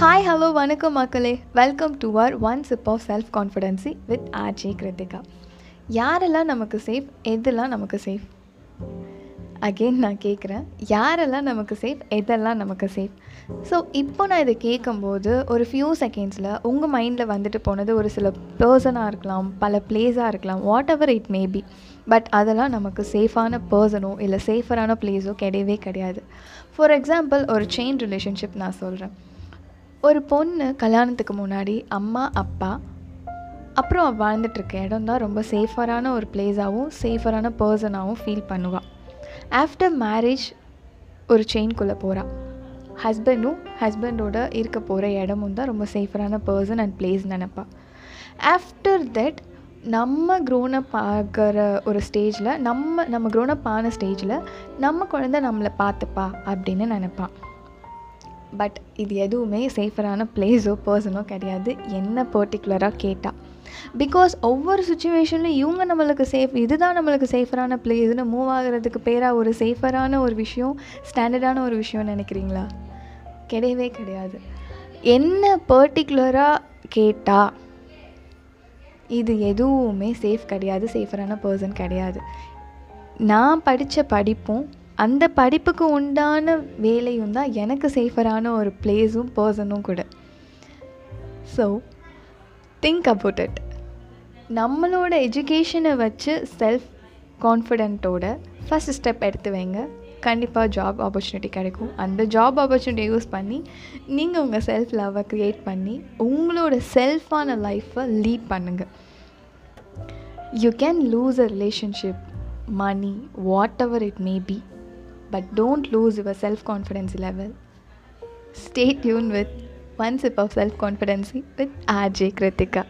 Hi hello வணக்கம் மக்களே. Welcome to our one sip of self confidence with RJ Krithika யாரெல்லாம் நமக்கு safe எதெல்லாம் நமக்கு சேஃப் அகெயின் நான் கேட்குறேன் யாரெல்லாம் நமக்கு சேஃப் எதெல்லாம் நமக்கு சேஃப் ஸோ இப்போ நான் இதை கேட்கும்போது ஒரு ஃபியூ செகண்ட்ஸில் உங்கள் மைண்டில் வந்துட்டு போனது ஒரு சில பர்சனாக இருக்கலாம் பல பிளேஸாக இருக்கலாம் whatever it maybe but அதெல்லாம் நமக்கு சேஃபான பர்சனோ இல்லை சேஃபரான பிளேஸோ கிடையவே கிடையாது. ஃபார் எக்ஸாம்பிள் ஒரு செயின் ரிலேஷன்ஷிப் நான் சொல்கிறேன் ஒரு பொண்ணு கல்யாணத்துக்கு முன்னாடி அம்மா அப்பா அப்புறம் அவள் வாழ்ந்துட்டுருக்க இடம் தான் ரொம்ப சேஃபரான ஒரு பிளேஸாகவும் சேஃபரான பர்சனாகவும் ஃபீல் பண்ணுவாள் ஆஃப்டர் மேரேஜ் ஒரு செயின்குள்ளே போகிறாள் ஹஸ்பண்டும் ஹஸ்பண்டோட இருக்க போகிற இடமும் தான் ரொம்ப சேஃபரான பர்சன் அண்ட் பிளேஸ் நினப்பா. ஆஃப்டர் தட் நம்ம க்ரோனப் ஆகிற ஒரு ஸ்டேஜில் நம்ம நம்ம க்ரோனப் ஆன ஸ்டேஜில் நம்ம குழந்த நம்மளை பார்த்துப்பா அப்படின்னு நினப்பான் பட் இது எதுவுமே சேஃபரான பிளேஸோ பர்சனோ கிடையாது. என்ன பர்டிகுலராக கேட்டால் பிகாஸ் ஒவ்வொரு சுச்சுவேஷன்லையும் இவங்க நம்மளுக்கு சேஃப் இதுதான் நம்மளுக்கு சேஃபரான பிளேஸ்னு மூவ் ஆகிறதுக்கு பேராக ஒரு சேஃபரான ஒரு விஷயம் ஸ்டாண்டர்டான ஒரு விஷயம்னு நினைக்கிறீங்களா? கிடையவே கிடையாது. என்ன பர்டிகுலராக கேட்டால் இது எதுவுமே சேஃப் கிடையாது சேஃபரான பர்சன் கிடையாது. நான் படித்த படிப்பும் அந்த படிப்புக்கு உண்டான வேலையும் தான் எனக்கு சேஃபரான ஒரு பிளேஸும் பர்சனும் கூட. ஸோ திங்க் அபவுட் இட் நம்மளோட எஜுகேஷனை வச்சு செல்ஃப் கான்ஃபிடென்ட்டோட ஃபஸ்ட் ஸ்டெப் எடுத்து வைங்க. கண்டிப்பாக ஜாப் ஆப்பர்ச்சுனிட்டி கிடைக்கும். அந்த ஜாப் ஆப்பர்ச்சுனிட்டியை யூஸ் பண்ணி நீங்கள் உங்கள் செல்ஃப் லவ்வை க்ரியேட் பண்ணி உங்களோட செல்ஃபான லைஃப்பை லீட் பண்ணுங்கள் you can lose a relationship money, whatever it may be. But don't lose your self confidence level. Stay tuned with One Sip of Self Confidence with RJ Kritika.